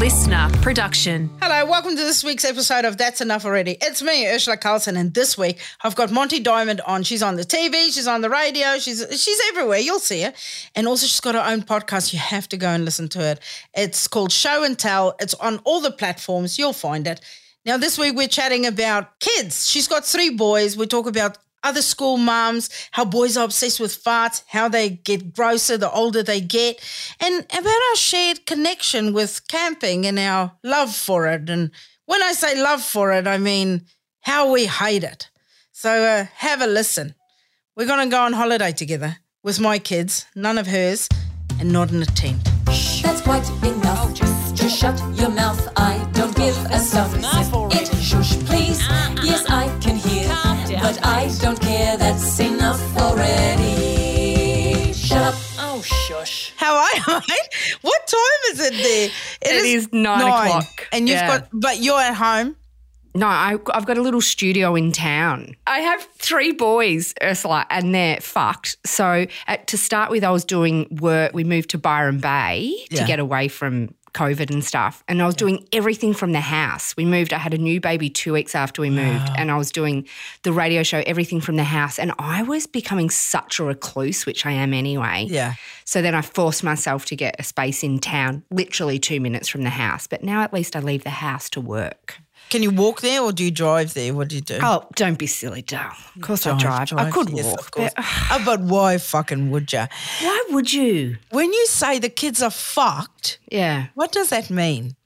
listener production. Hello, welcome to this week's episode of That's Enough Already. It's me, Urzila Carlson, and this week I've got Monty Dimond on. She's on the TV, she's on the radio, she's she's everywhere. You'll see her. And also she's got her own podcast. You have to go and listen to it. It's called Show and Tell. It's on all the platforms. You'll find it. Now, this week we're chatting about kids. She's got three boys. We talk about other school moms, how boys are obsessed with farts, how they get grosser the older they get, and about our shared connection with camping and our love for it. And when I say love for it, I mean how we hate it. So uh, have a listen. We're going to go on holiday together with my kids, none of hers, and not in a tent. That's quite enough. just, just shut your mouth. I don't give a stuff. It there? It is nine o'clock. And you've Yeah. got, but you're at home. No, I, I've got a little studio in town. I have three boys, Urzila, and they're fucked. So, at, to start with, I was doing work. We moved to Byron Bay Yeah. to get away from COVID and stuff. And I was doing everything from the house. We moved, I had a new baby two weeks after we moved, and I was doing the radio show, everything from the house. And I was becoming such a recluse, which I am anyway. Yeah. So then I forced myself to get a space in town, literally two minutes from the house. But now at least I leave the house to work. Can you walk there or do you drive there? What do you do? Oh, don't be silly, doll. Of course I drive. I could yes, walk. Of course. but, oh, but why fucking would you? why would you? When you say the kids are fucked, Yeah. what does that mean?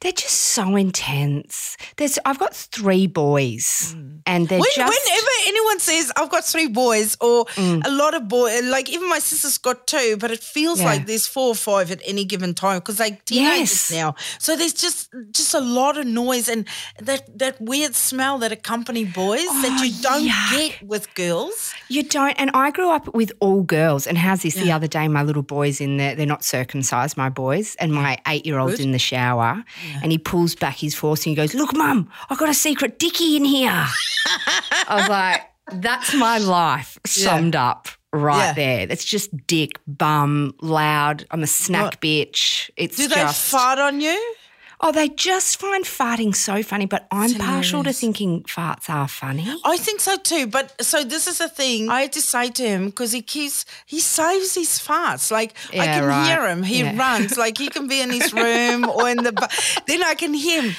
They're just so intense. There's I've got three boys and they're When, just whenever anyone says I've got three boys or Mm. a lot of boys, like even my sister's got two, but it feels Yeah. like there's four or five at any given time because they teenagers Yes. now. So there's just just a lot of noise and that that weird smell that accompany boys that Oh, you don't yuck. get with girls. You don't. And I grew up with all girls. And how's this? The other day, my little boy's in there. They're not circumcised, my boys. And my eight year old's in the shower. And he pulls back his force and he goes, Look, mum, I've got a secret dickie in here. I was like, That's my life summed up right Yeah. there. That's just dick, bum, loud. I'm a snack What? bitch. It's Do they fart on you? Oh, they just find farting so funny, but I'm partial to thinking farts are funny. I think so too. But so this is the thing I had to say to him because he keeps he saves his farts. Like I can right. hear him. He Yeah. runs. Like he can be in his room or in the. Then I can hear him,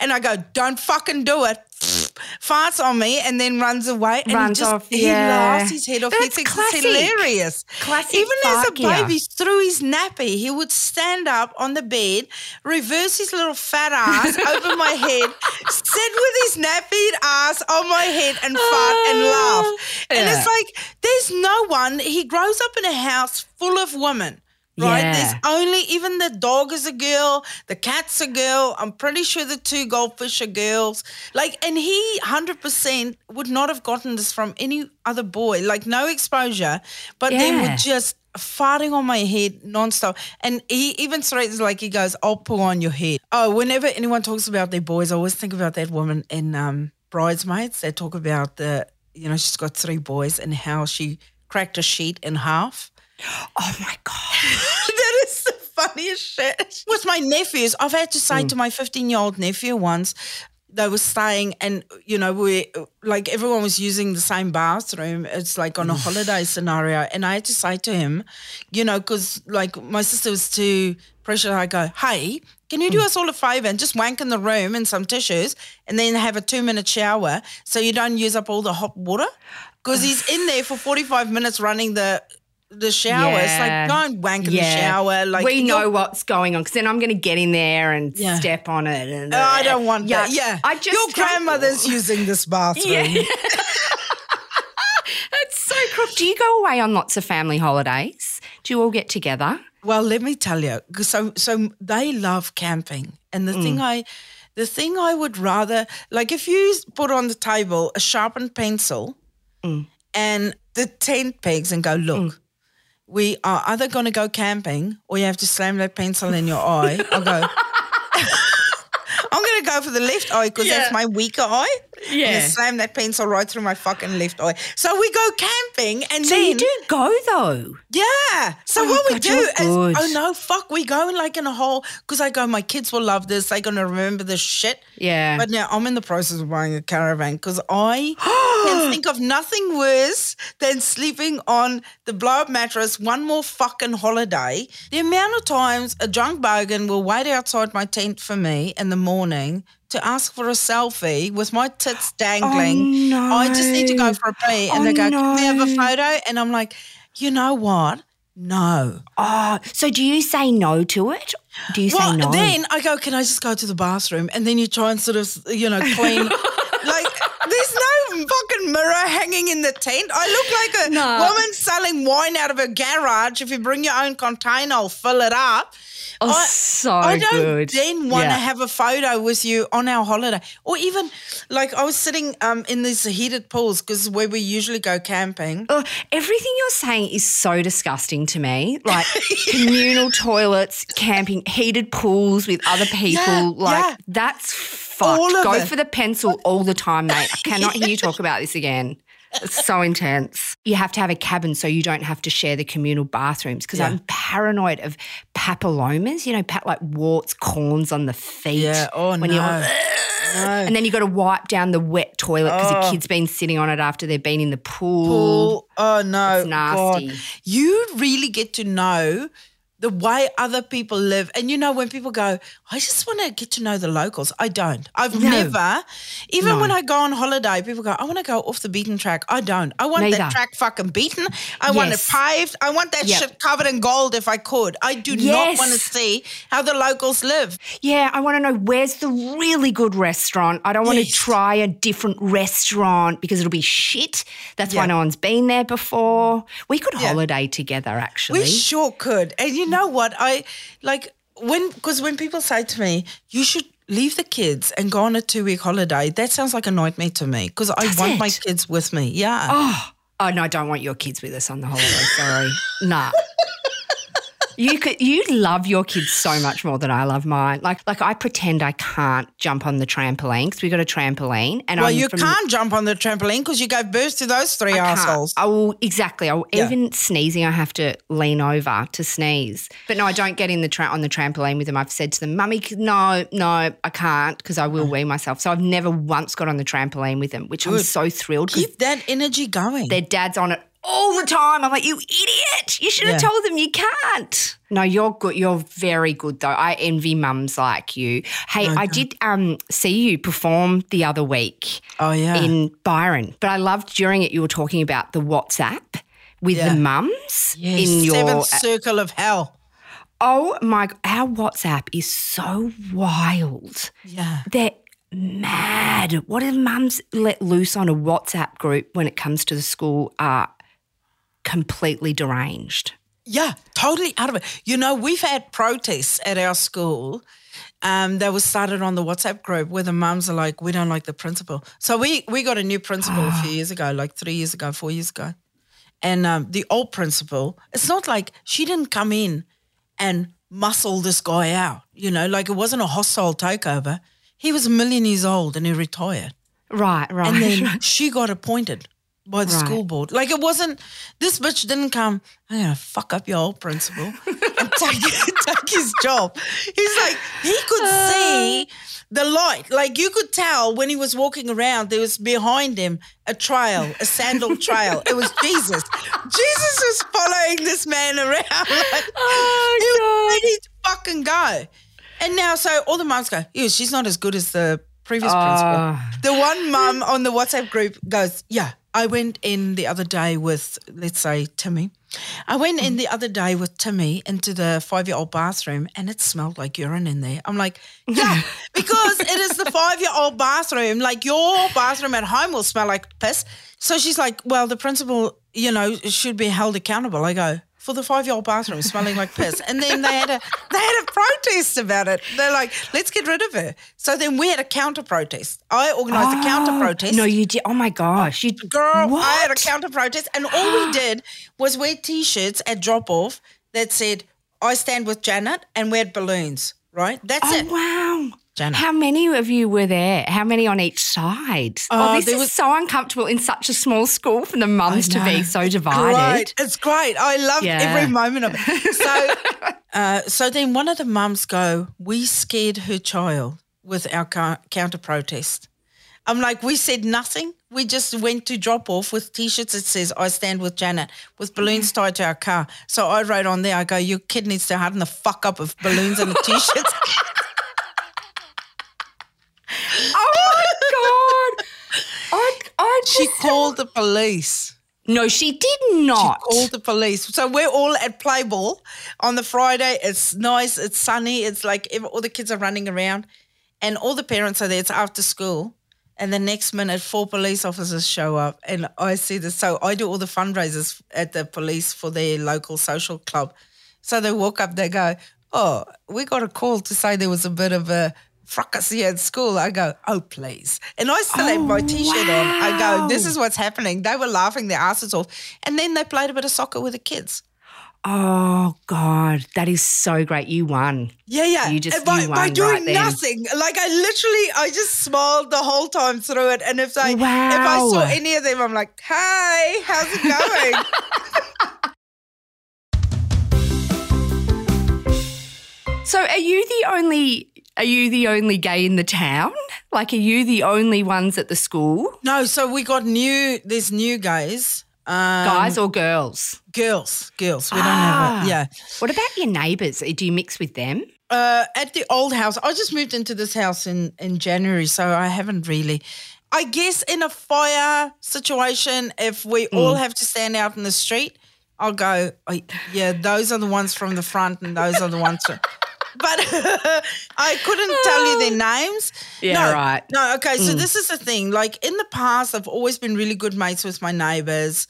and I go, "Don't fucking do it." Farts on me and then runs away and Runs he just off, he laughs his head off. That's he thinks classic. it's hilarious. Classic Even as a baby, through his nappy, he would stand up on the bed, reverse his little fat ass over my head, sit with his nappied ass on my head and fart and ah, laugh. And it's like, there's no one, he grows up in a house full of women. Right, Yeah. there's only even the dog is a girl, the cat's a girl. I'm pretty sure the two goldfish are girls. Like, and he hundred percent would not have gotten this from any other boy. Like, no exposure, but Yeah. would just farting on my head nonstop. And he even threatens, like, he goes, I'll pull on your head. Oh, whenever anyone talks about their boys, I always think about that woman in um, Bridesmaids. They talk about the, you know, she's got three boys and how she cracked a sheet in half. Oh my God. that is the funniest shit. With my nephews, I've had to say to mm. my 15 year old nephew once, they were staying and, you know, we like everyone was using the same bathroom. It's like on a holiday scenario. And I had to say to him, you know, because like my sister was too pressured. I go, hey, can you do mm. us all a favor and just wank in the room and some tissues and then have a two minute shower so you don't use up all the hot water? Because he's in there for 45 minutes running the the shower. It's like go and wank in the shower. Like we know what's going on because then I'm going to get in there and Yeah. step on it. And Oh, I don't want that. Yeah, I just your don't- grandmother's using this bathroom. Yeah. That's so crook. Do you go away on lots of family holidays? Do you all get together? Well, let me tell you. So, so they love camping, and the thing mm. I, the thing I would rather like if you put on the table a sharpened pencil mm. and the tent pegs and go look. Mm. We are either going to go camping or you have to slam that pencil in your eye. I'll go. I'm going to go for the left eye because that's my weaker eye. And Yeah. slam that pencil right through my fucking left eye. So we go camping and So then you do go though. yeah. So Oh, what we God, do is, good. oh no, fuck, we go in like in a hole because I go, my kids will love this. They're gonna remember this shit. Yeah. But now I'm in the process of buying a caravan because I can think of nothing worse than sleeping on the blow up mattress one more fucking holiday. The amount of times a drunk bogan will wait outside my tent for me in the morning to ask for a selfie with my tits oh, dangling. Oh, I just need to go for a pee. And Oh, they go, Can we have a photo? And I'm like, you know what? No. Oh, so do you say no to it? Do you Well, say no? then I go, can I just go to the bathroom? And then you try and sort of, you know, clean. like, there's no fucking mirror hanging in the tent. I look like a No. woman selling wine out of a garage. If you bring your own container, I'll fill it up. Oh, I- so I don't good. then want to Yeah. have a photo with you on our holiday, or even like I was sitting um, in these heated pools because where we usually go camping. Ugh, everything you're saying is so disgusting to me. Like communal toilets, camping, heated pools with other people. Yeah, like yeah. that's fucked. Go it. for the pencil all the time, mate. I cannot hear you talk about this again. It's so intense. You have to have a cabin so you don't have to share the communal bathrooms because Yeah. I'm paranoid of papillomas, you know, pat like warts, corns on the feet. Yeah. Oh when no. And then you've got to wipe down the wet toilet because Oh. the kid's been sitting on it after they've been in the pool. pool. Oh no, It's nasty. God. You really get to know the way other people live, and you know when people go, I just want to get to know the locals. I don't. I've No. never. Even No. when I go on holiday, people go, I want to go off the beaten track. I don't. I want Neither. that track fucking beaten. I want it paved. I want that Yep. shit covered in gold if I could. I do not want to see how the locals live. Yeah, I want to know where's the really good restaurant. I don't want Yes. to try a different restaurant because it'll be shit. That's why no one's been there before. We could Yeah. holiday together, actually. We sure could. And you know what? I like when because when people say to me, "You should leave the kids and go on a two week holiday," that sounds like a nightmare to me because I Does want my kids with me. Yeah. oh, oh no, I don't want your kids with us on the holiday. Sorry, nah. You could you love your kids so much more than I love mine. Like like I pretend I can't jump on the trampoline because we got a trampoline and well, I'm you from- can't jump on the trampoline because you gave birth to those three assholes. I will exactly. I will, Yeah. Even sneezing, I have to lean over to sneeze. But no, I don't get in the tra- on the trampoline with them. I've said to them, "Mummy, no, no, I can't because I will mm. wee myself." So I've never once got on the trampoline with them, which I'm so thrilled Keep that energy going. their dad's on it all the time. I'm like, "You idiot! You should have Yeah. told them you can't." No, you're good. You're very good though. I envy mums like you. Hey, I did um, see you perform the other week oh yeah. in Byron. But I loved during it you were talking about the WhatsApp with Yeah. the mums Yes, in your seventh circle of hell. Oh my our WhatsApp is so wild. Yeah. They're mad. What do mums let loose on a WhatsApp group when it comes to the school are completely deranged. Yeah, totally out of it. You know, we've had protests at our school um, that was started on the WhatsApp group where the mums are like, we don't like the principal. So we we got a new principal a few years ago, like three years ago, four years ago. And um, the old principal, it's not like she didn't come in and muscle this guy out, you know, like it wasn't a hostile takeover. He was a million years old and he retired. Right, right. And then she got appointed by the Right. school board. Like it wasn't, this bitch didn't come, I'm to fuck up your old principal and take, take his job. He's like, he could see the light. Like you could tell when he was walking around, there was behind him a trail, a sandal trail. It was Jesus. Jesus was following this man around. Like, Oh, he to fucking go. And now, so all the moms go, yeah, she's not as good as the previous principal. Ah. The one mum on the WhatsApp group goes, Yeah, I went in the other day with, let's say, Timmy. I went in the other day with Timmy into the five year old bathroom and it smelled like urine in there. I'm like, Yeah, because it is the five year old bathroom. Like your bathroom at home will smell like piss. So she's like, Well, the principal, you know, should be held accountable. I go, for the five-year-old bathroom smelling like piss, and then they had a they had a protest about it. They're like, "Let's get rid of her." So then we had a counter protest. I organised a counter oh, protest. No, you did. Oh my gosh, you Girl, What? I had a counter protest, and all we did was wear T-shirts at drop off that said "I stand with Janet," and we had balloons. Right, that's Oh it. wow. Janet. How many of you were there? How many on each side? Oh, Oh, this is was- so uncomfortable in such a small school for the mums to be so divided. Great. It's great. I love Yeah. every moment of it. So, uh, so then one of the mums go, "We scared her child with our counter protest." I'm like, we said nothing. We just went to drop off with t-shirts that says "I stand with Janet" with balloons tied to our car. So I wrote on there, I go, "Your kid needs to harden the fuck up with balloons and the t-shirts." Oh my god! I, I she called the police. no, she did not. She called the police. So we're all at play ball on the Friday. It's nice. It's sunny. It's like all the kids are running around, and all the parents are there. It's after school, and the next minute, four police officers show up, and I see this. So I do all the fundraisers at the police for their local social club. So they walk up. They go, "Oh, we got a call to say there was a bit of a." Fracas here at school. I go, oh please, and I still had my oh, t-shirt on. I go, this is what's happening. They were laughing their asses off, and then they played a bit of soccer with the kids. Oh god, that is so great. You won. Yeah, yeah. You just- by, you by doing right then. nothing, like I literally, I just smiled the whole time through it. And if they, if I saw any of them, I'm like, "Hey, how's it going?" So, are you the only? Are you the only gay in the town? Like, are you the only ones at the school, no, so we got new. There's new guys, um, guys or girls? girls, girls. We don't Ah. have it. Yeah. What about your neighbours? Do you mix with them? uh, at the old house. I just moved into this house in in January, so I haven't really. I guess in a fire situation, if we Mm. all have to stand out in the street, I'll go. I, yeah, those are the ones from the front, and those are the ones. From, but I couldn't tell you their oh. names. Yeah, no, right. No, okay. So mm. this is the thing. Like in the past, I've always been really good mates with my neighbors.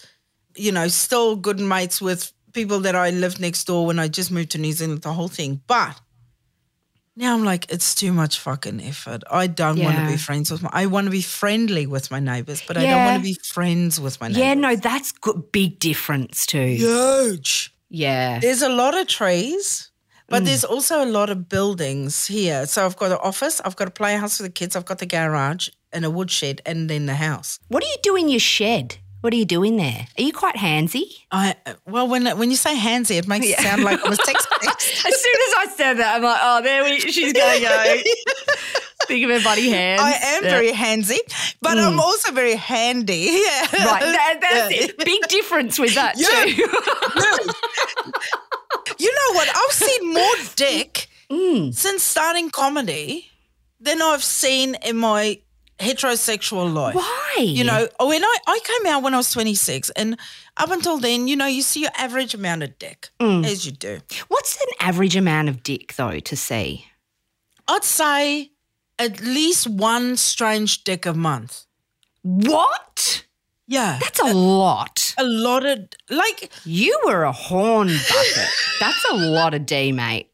You know, still good mates with people that I lived next door when I just moved to New Zealand. The whole thing, but now I'm like, it's too much fucking effort. I don't want to be friends with my. I want to be friendly with my neighbors, but I don't want to be friends with my neighbors. Yeah, no, that's good. Big difference too. huge. Yeah. There's a lot of trees, but hmm. there's also a lot of buildings here. So I've got an office, I've got a playhouse for the kids, I've got the garage and a woodshed, and then the house. What do you do in your shed? What are you doing there? Are you quite handsy? I well, when when you say handsy, it makes it sound like I was texting. As soon as I said that, I'm like, oh, there we, she's going to go. Think of her bloody hands. I am Yeah. very handsy, but I'm hmm. also very handy. Yeah. Right, that, that's Yeah. it. Big difference with that Yeah. too. What? I've seen more dick Mm. since starting comedy than I've seen in my heterosexual life. Why? You know, when I, I came out when I was 26, and up until then, you know, you see your average amount of dick, Mm. as you do. what's an average amount of dick though to see? I'd say at least one strange dick a month. What? Yeah. That's a lot. a lot of, like, You were a horn bucket. That's a lot of D, mate.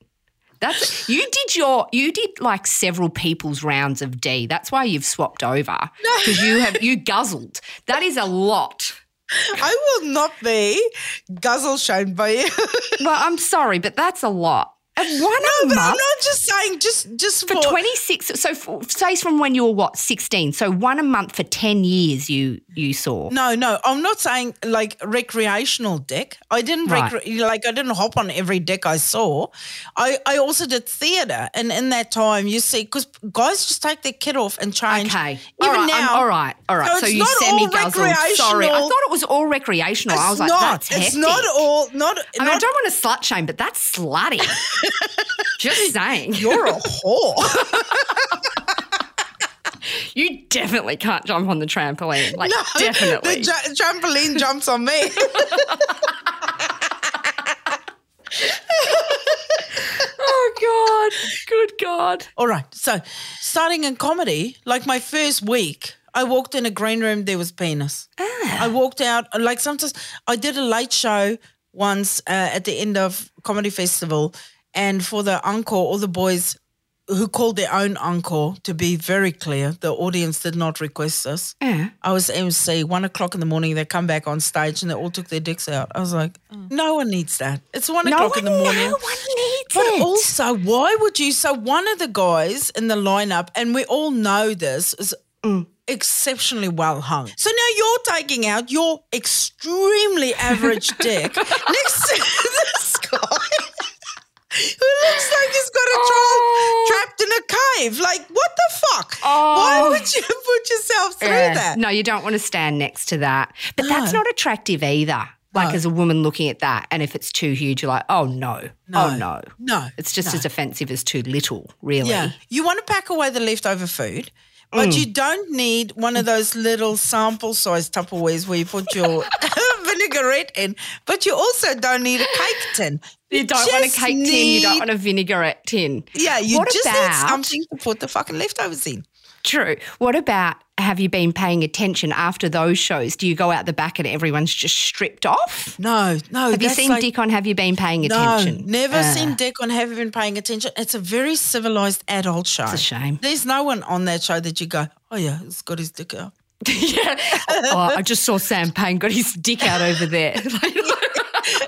That's you did your you did like several people's rounds of D. That's why you've swapped over because you have you guzzled. That is a lot. I will not be guzzle shown by you. Well, I'm sorry, but that's a lot. And one a but I'm not just saying, just just for 26. So for, say from when you were what 16. So one a month for 10 years. You you saw. No, no, I'm not saying like recreational dick. I didn't Right. recre- like I didn't hop on every dick I saw. I I also did theatre, and in that time, you see, because guys just take their kid off and change. Okay. even all right, now. I'm- all right. All right. So So, you not semi guzzled. Sorry. I thought it was all recreational. I It's was like, not. that's it's not all. Not. I, mean, I don't want to slut shame, but that's slutty. Just saying. you're a whore. You definitely can't jump on the trampoline. Like, No, definitely. The ju- trampoline jumps on me. oh, God. Good God. All right. So, starting in comedy, like my first week, I walked in a green room, there was penis. Ah. I walked out, like sometimes I did a late show once uh, at the end of Comedy Festival. And for the encore, all the boys who called their own encore, to be very clear, the audience did not request this. Yeah. I was MC, one o'clock in the morning, they come back on stage and they all took their dicks out. I was like, no one needs that. It's one No o'clock one, in the morning. no one needs it. But it. also, why would you? So one of the guys in the lineup, and we all know this, is Mm. exceptionally well hung. So now you're taking out your extremely average dick next to this guy. Who looks like he's got a Oh. child trapped in a cave? Like, what the fuck? Oh. Why would you put yourself through Yeah. that? No, you don't want to stand next to that. But that's not attractive either. Like No. as a woman looking at that, and if it's too huge, you're like, oh no, oh no, No. It's just no. as offensive as too little, really. Yeah. You want to pack away the leftover food, but Mm. you don't need one of those little sample size Tupperwares where you put your vinaigrette in, but you also don't need a cake tin. You don't want a cake tin. You don't want a vinaigrette tin. Yeah, you What just about- need something to put the fucking leftovers in. True. What about have you been paying attention after those shows? Do you go out the back and everyone's just stripped off? No, no. Have you seen like- Dick on Have You Been Paying Attention? No, never Uh, seen Dick on Have You Been Paying Attention. It's a very civilized adult show. It's a shame. There's no one on that show that you go, oh yeah, he's got his dick out. Yeah. Oh, I just saw Sam Pang got his dick out over there.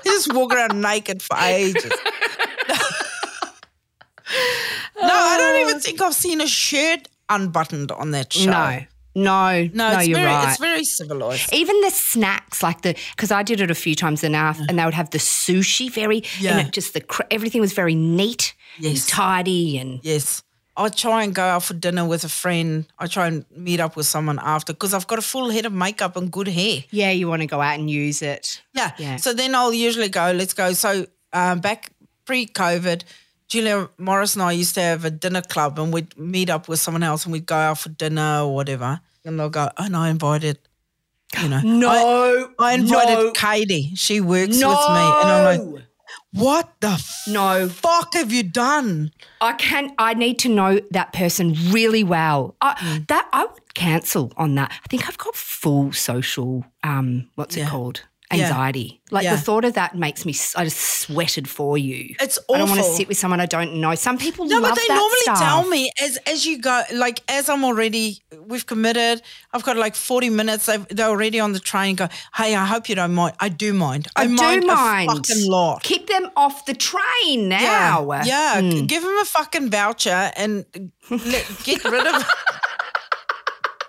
He just walk around naked for ages. no, I don't even uh, think I've seen a shirt unbuttoned on that show. no, no, no, no, it's you're very, right. It's very civilized. Even the snacks, like the, because I did it a few times enough, and they would have the sushi very, Yeah. and it just the everything was very neat, Yes. and tidy, and Yes. I try and go out for dinner with a friend. I try and meet up with someone after because I've got a full head of makeup and good hair. yeah, you want to go out and use it. Yeah. Yeah. So then I'll usually go, let's go. So um, back pre COVID, Julia Morris and I used to have a dinner club and we'd meet up with someone else and we'd go out for dinner or whatever. And they'll go, oh, and I invited, you know. No, I, I invited no, Katie. She works no, with me. And I'm like, what the no. fuck have you done? I can. I need to know that person really well. I, Mm. That I would cancel on that. I think I've got full social. Um, what's it Yeah. Called? Yeah. Anxiety. Like Yeah. the thought of that makes me. I just sweated for you. It's awful. I don't want to sit with someone I don't know. Some people No, but they normally stuff. tell me as as you go, like as I'm already, we've committed. I've got like 40 minutes. They've, they're already on the train. Go, hey, I hope you don't mind. I do mind. I, I mind, do mind. a fucking lot. Keep them off the train Yeah, now. yeah. Mm. Give them a fucking voucher and let, get rid of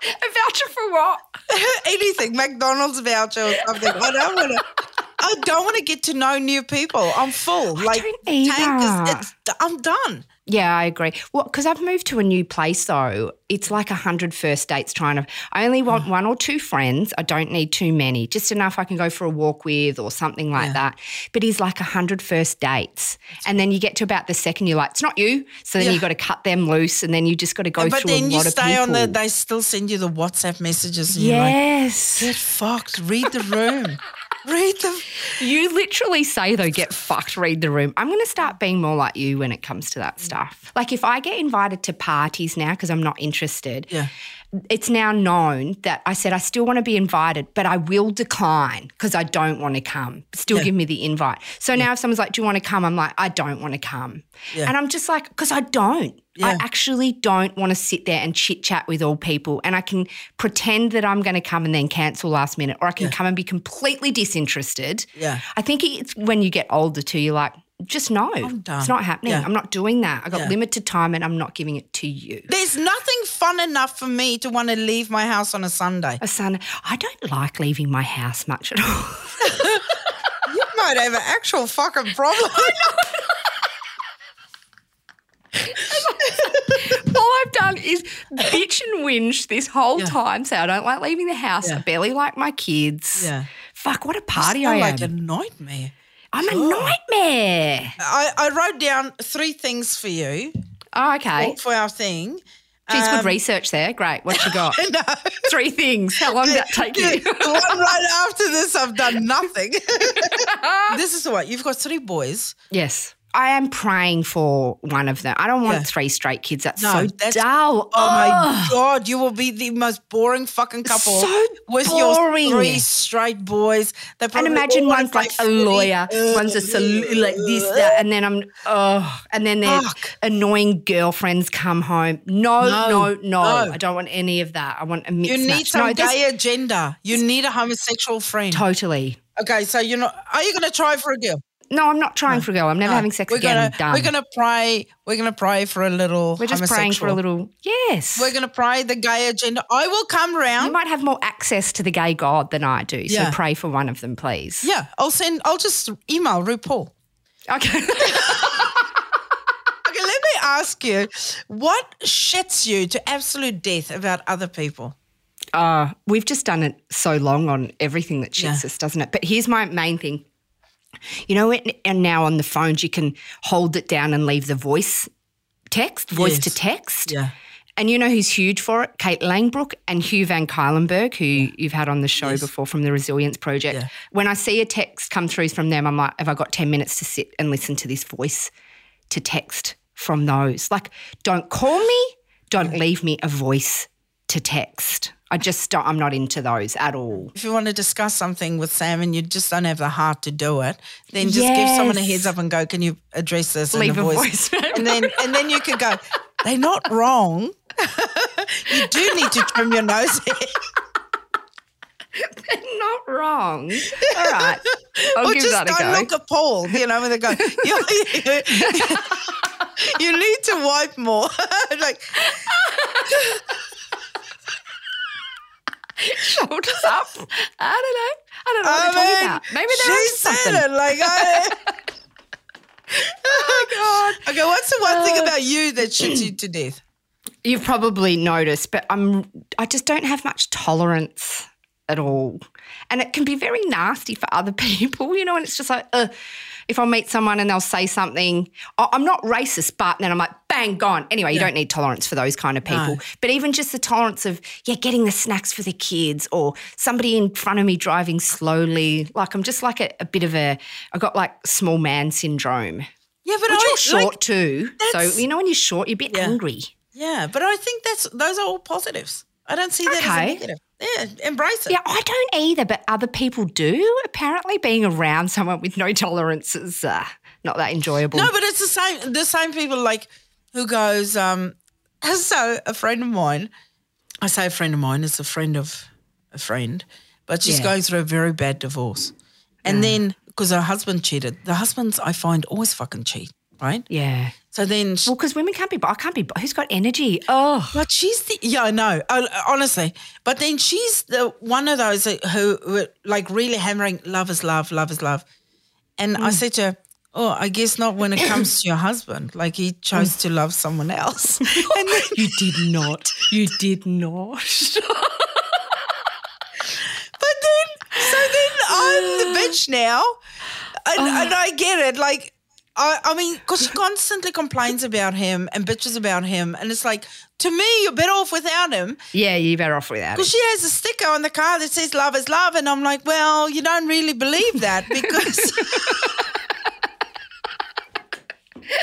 A voucher for what? anything, McDonald's voucher or something. I don't want to. I don't want to get to know new people. I'm full. like don't tank is- it's, I'm done. Yeah, I agree. Well, because I've moved to a new place, though, it's like a hundred first dates trying to. I only want one or two friends. I don't need too many, just enough I can go for a walk with or something like Yeah. that. But he's like a hundred first dates, and then you get to about the second, you're like, it's not you. So then Yeah. you got to cut them loose, and then you just got to go but through then a you lot stay of on people. the. They still send you the WhatsApp messages. And you're like, yes, Get fucked. Read the room. Read the. you literally say though, get fucked. Read the room. I'm going to start being more like you when it comes to that stuff. Like if I get invited to parties now because I'm not interested. Yeah. It's now known that I said I still want to be invited, but I will decline because I don't want to come. Still Yeah. give me the invite. So now if someone's like, "Do you want to come?" I'm like, "I don't want to come," Yeah. and I'm just like, because I don't. I actually don't want to sit there and chit chat with all people, and I can pretend that I'm going to come and then cancel last minute, or I can come and be completely disinterested. Yeah. I think it's when you get older too. You're like. Just no, done. it's not happening. Yeah. I'm not doing that. I got Yeah. limited time and I'm not giving it to you. There's nothing fun enough for me to want to leave my house on a Sunday. a son. I don't like leaving my house much at all. You might have an actual fucking problem. all I've done is bitch and whinge this whole Yeah. time. Say I don't like leaving the house. I barely like my kids. Yeah. Fuck, what a party I like a am. nightmare. I'm a nightmare. I, I wrote down three things for you Oh, okay. for our thing. She's good Um, research there. Great. What you got? No. Three things. How long did that take you? the one right after this, I've done nothing. this is what you've got three boys. yes. I am praying for one of them. I don't want Yeah. three straight kids. That's No, so that's- dull. Oh my god, you will be the most boring fucking couple So with boring. your three straight boys. And probably imagine one's like a play footy. lawyer, one's a sol- like this, that, and then I'm oh, and then their Fuck. annoying girlfriends come home. No, No, no, no, no. I don't want any of that. I want a You need match. some no, gay agenda. You need a homosexual friend. totally. Okay, so you're not. Are you going to try for a girl? No, I'm not trying for a girl. I'm never No. having sex we're again. Gonna, done. We're gonna pray. We're gonna pray for a little. We're just praying for a little. Yes. We're gonna pray the gay agenda. I will come round. you might have more access to the gay God than I do. So Yeah. pray for one of them, please. Yeah, I'll send. I'll just email RuPaul. Okay. Okay, let me ask you, what shits you to absolute death about other people? uh, we've just done it so long on everything that shits Yeah. us, doesn't it? But here's my main thing. You know, and now on the phones, you can hold it down and leave the voice text, voice to text. Yeah. And you know who's huge for it? Kate Langbroek and Hugh van Cuylenburg, who you've had on the show Yes. before from the Resilience Project. Yeah. When I see a text come through from them, I'm like, have I got 10 minutes to sit and listen to this voice to text from those? Like, don't call me, don't leave me a voice to text. I just don't, I'm not into those at all. If you want to discuss something with Sam and you just don't have the heart to do it, then just give someone a heads up and go, "Can you address this?" Leave in a a voice, voice. and then and then you could go. They're not wrong. you do need to trim your nose hair. not wrong. All right. I'll or give just that a don't go. look appalled, you know, when they go, you, you need to wipe more. like, Shoulders up. I don't know. I don't know what I they're talking mean, about. Maybe she they're onto said something. it. Like, I, oh, God. Okay, what's the one Uh, thing about you that shits you to death? You've probably noticed, but I'm I just don't have much tolerance at all. And it can be very nasty for other people, you know, and it's just like, uh, if I meet someone and they'll say something, I- I'm not racist, but then I'm like, bang, gone. Anyway, you don't need tolerance for those kind of people. No. But even just the tolerance of, yeah, getting the snacks for the kids or somebody in front of me driving slowly. Like, I'm just like a, a bit of a, I got like small man syndrome. Yeah, but But I you're short like- too. So, you know, when you're short, you're a bit Yeah. angry. yeah, but I think that's those are all positives. I don't see that as a negative. Yeah, embrace it. Yeah, I don't either, but other people do. Apparently, being around someone with no tolerance is uh, not that enjoyable. No, but it's the same. The same people like who goes. um So a friend of mine, I say a friend of mine is a friend of a friend, but she's Yeah. going through a very bad divorce, and then because her husband cheated, the husbands I find always fucking cheat, right? yeah. So then, she- Well, because women can't be. I can't be. Who's got energy? Oh, but she's the yeah, I know, uh, honestly. But then she's the one of those who, who like really hammering love is love, love is love, and I said to her. Oh, I guess not when it comes to your husband. Like he chose to love someone else. And then, you did not. You did not. but then, so then I'm the bitch now. And, and I get it. Like, I, I mean, because she constantly complains about him and bitches about him. And it's like, to me, you're better off without him. yeah, you're better off without it. Because she has a sticker on the car that says love is love. And I'm like, well, you don't really believe that because.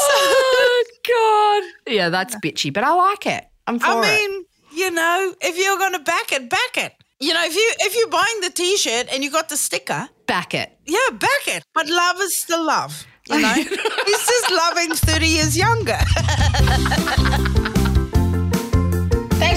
Oh God. Yeah, that's bitchy, but I like it. I'm for I it. mean, you know, if you're going to back it, back it. You know, if you if you're buying the T-shirt and you got the sticker, Back it. yeah, back it. But love is still love. You know, he's just loving thirty years younger.